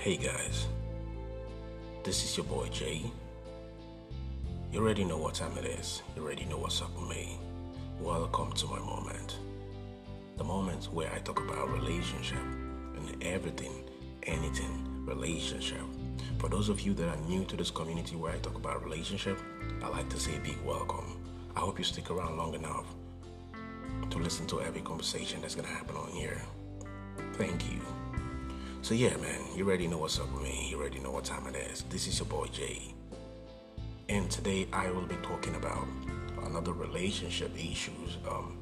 Hey guys, this is your boy Jay. You already know what time it is, you already know what's up with me. Welcome to my moment. The moment where I talk about relationship and everything, anything, relationship. For those of you that are new to this community where I talk about relationship, I like to say big welcome. I hope you stick around long enough to listen to every conversation that's gonna happen on here. Thank you. So yeah, man, you already know what's up with me. You already know what time it is. This is your boy Jay, and today I will be talking about another relationship issues. Um,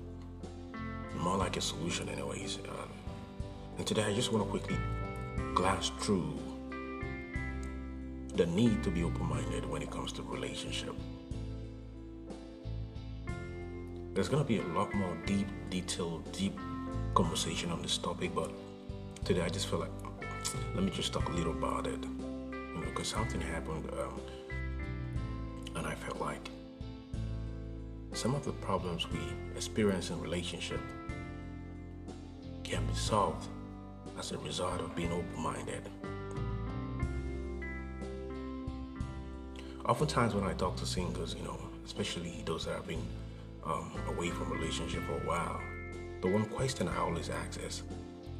more like a solution, anyways. Um, and today I just want to quickly glance through the need to be open-minded when it comes to relationship. There's gonna be a lot more deep, detailed, deep conversation on this topic, but today I just feel like let me just talk a little about it. Because something happened, um, and I felt like some of the problems we experience in relationship can be solved as a result of being open-minded. Oftentimes, when I talk to singles, you know, especially those that have been um, away from relationship for a while, the one question I always ask is,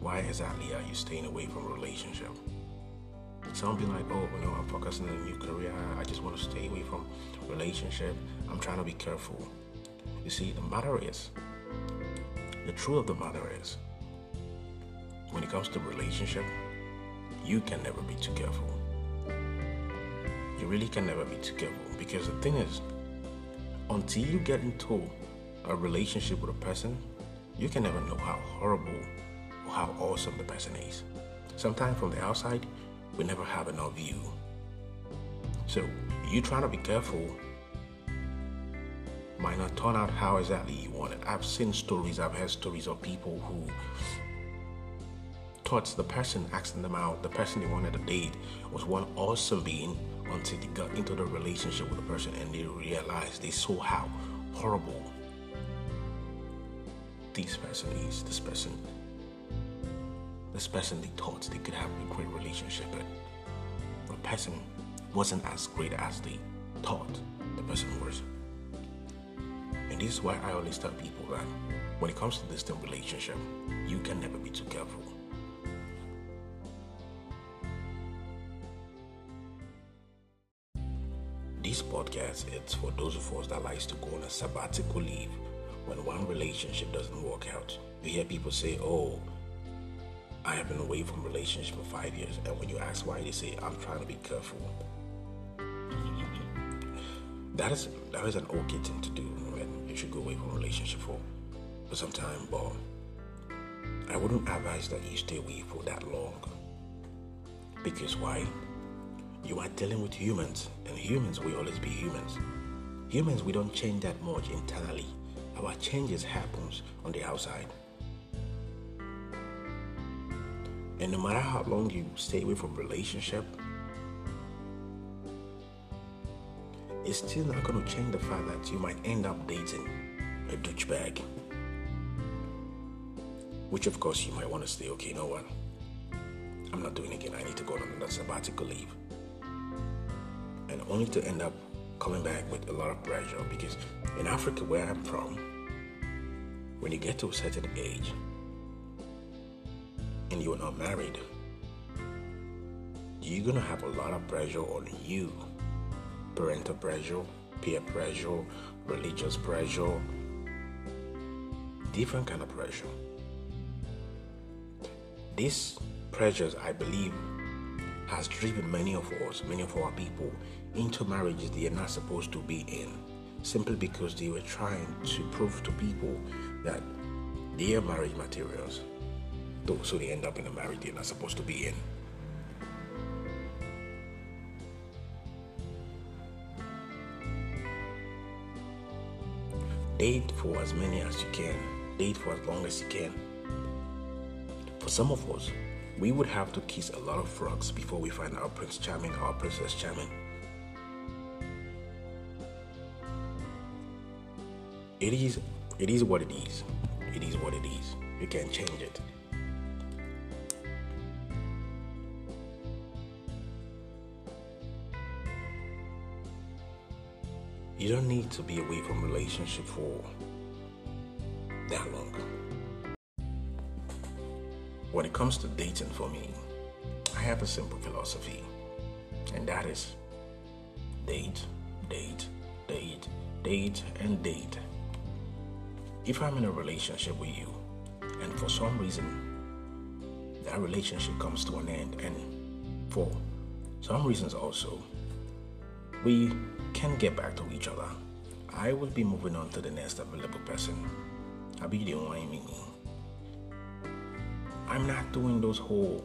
why exactly are you staying away from relationship? Some be like, oh, you know, I'm focusing on a new career. I just want to stay away from relationship. I'm trying to be careful. You see, the matter is, the truth of the matter is, when it comes to relationship, you can never be too careful. You really can never be too careful because the thing is, until you get into a relationship with a person, you can never know how horrible how awesome the person is. Sometimes from the outside, we never have enough view. So you trying to be careful might not turn out how exactly you want it. I've seen stories, I've heard stories of people who thought the person asking them out, the person they wanted to date, was one awesome being until they got into the relationship with the person and they realized they saw how horrible this person is, this person, this person they thought they could have a great relationship with. The person wasn't as great as they thought the person was. And this is why I always tell people that when it comes to distant relationship, you can never be too careful. This podcast it's for those of us that likes to go on a sabbatical leave when one relationship doesn't work out. You hear people say, "Oh, I have been away from relationship for five years," and when you ask why, they say, "I'm trying to be careful." that is that is an okay thing to do when you should go away from relationship for for some time, but I wouldn't advise that you stay away for that long. Because why? You are dealing with humans, and humans will always be humans. Humans, we don't change that much internally. Our changes happens on the outside. And no matter how long you stay away from relationship, it's still not going to change the fact that you might end up dating a douchebag. Which, of course, you might want to say, okay, you know what? I'm not doing it again. I need to go on another sabbatical leave. And only to end up coming back with a lot of pressure because in Africa, where I'm from, when you get to a certain age and you're not married, you're gonna have a lot of pressure on you parental pressure, peer pressure, religious pressure, different kind of pressure. These pressures, I believe, has driven many of us, many of our people, into marriages they are not supposed to be in, simply because they were trying to prove to people that they are marriage materials. So they end up in a marriage they're not supposed to be in. Date for as many as you can. Date for as long as you can. For some of us, we would have to kiss a lot of frogs before we find our Prince Charming, our Princess Charming. It is, it is what it is. It is what it is. You can't change it. You don't need to be away from relationship for that long. When it comes to dating for me, I have a simple philosophy, and that is date, date, date, date, and date. If I'm in a relationship with you, and for some reason that relationship comes to an end, and for some reasons also, we can get back to each other. I will be moving on to the next available person. I'll be the one me. I'm not doing those whole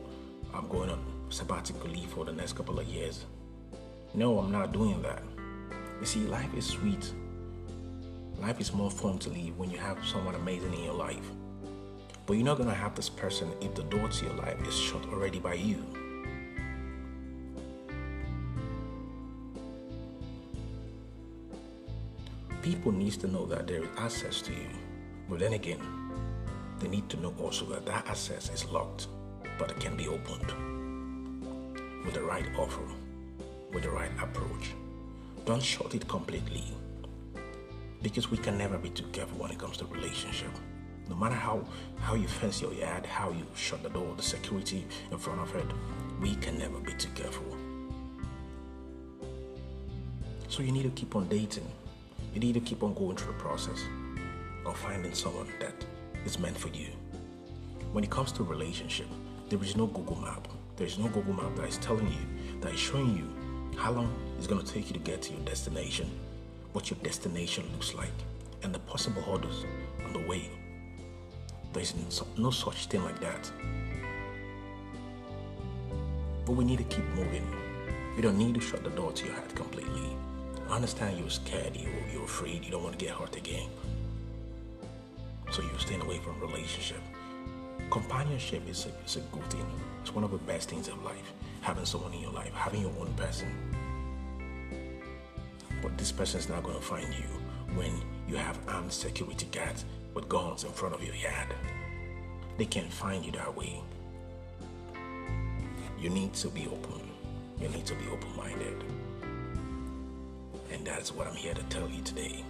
I'm going on sabbatical leave for the next couple of years. No, I'm not doing that. You see, life is sweet. Life is more fun to live when you have someone amazing in your life. But you're not gonna have this person if the door to your life is shut already by you. People need to know that there is access to you. But then again, they need to know also that that access is locked, but it can be opened with the right offer, with the right approach. Don't shut it completely because we can never be too careful when it comes to relationship. No matter how, how you fence your yard, how you shut the door, the security in front of it, we can never be too careful. So you need to keep on dating you need to keep on going through the process of finding someone that is meant for you. When it comes to relationship, there is no Google map. There is no Google map that is telling you, that is showing you how long it's going to take you to get to your destination, what your destination looks like, and the possible hurdles on the way. There is no such thing like that. But we need to keep moving. You don't need to shut the door to your heart completely. I understand you're scared, you, you're afraid, you don't want to get hurt again. So you're staying away from relationship. Companionship is a, is a good thing. It's one of the best things of life. Having someone in your life, having your own person. But this person is not going to find you when you have armed security guards with guns in front of your yard. They can't find you that way. You need to be open. You need to be open minded. And that's what I'm here to tell you today.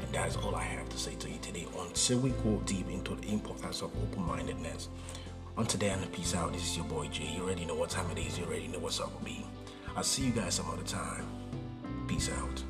And that is all I have to say to you today until we go deep into the importance of open mindedness. On today, and peace out. This is your boy Jay. You already know what time it is. You already know what's up with me. I'll see you guys some other time. Peace out.